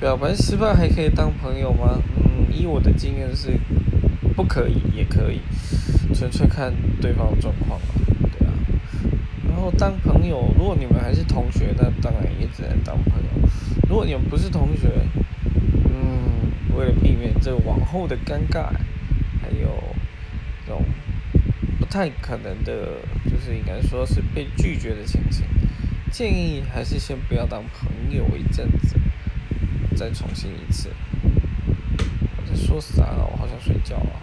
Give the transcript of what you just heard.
表白失败还可以当朋友吗？嗯，以我的经验是，不可以也可以，纯粹看对方状况吧，对啊。然后当朋友，如果你们还是同学，那当然也只能当朋友。如果你们不是同学，嗯，为了避免这往后的尴尬，还有这种不太可能的，就是应该说是被拒绝的情形，建议还是先不要当朋友一阵子。再重新一次，我在说啥了？我好想睡觉啊。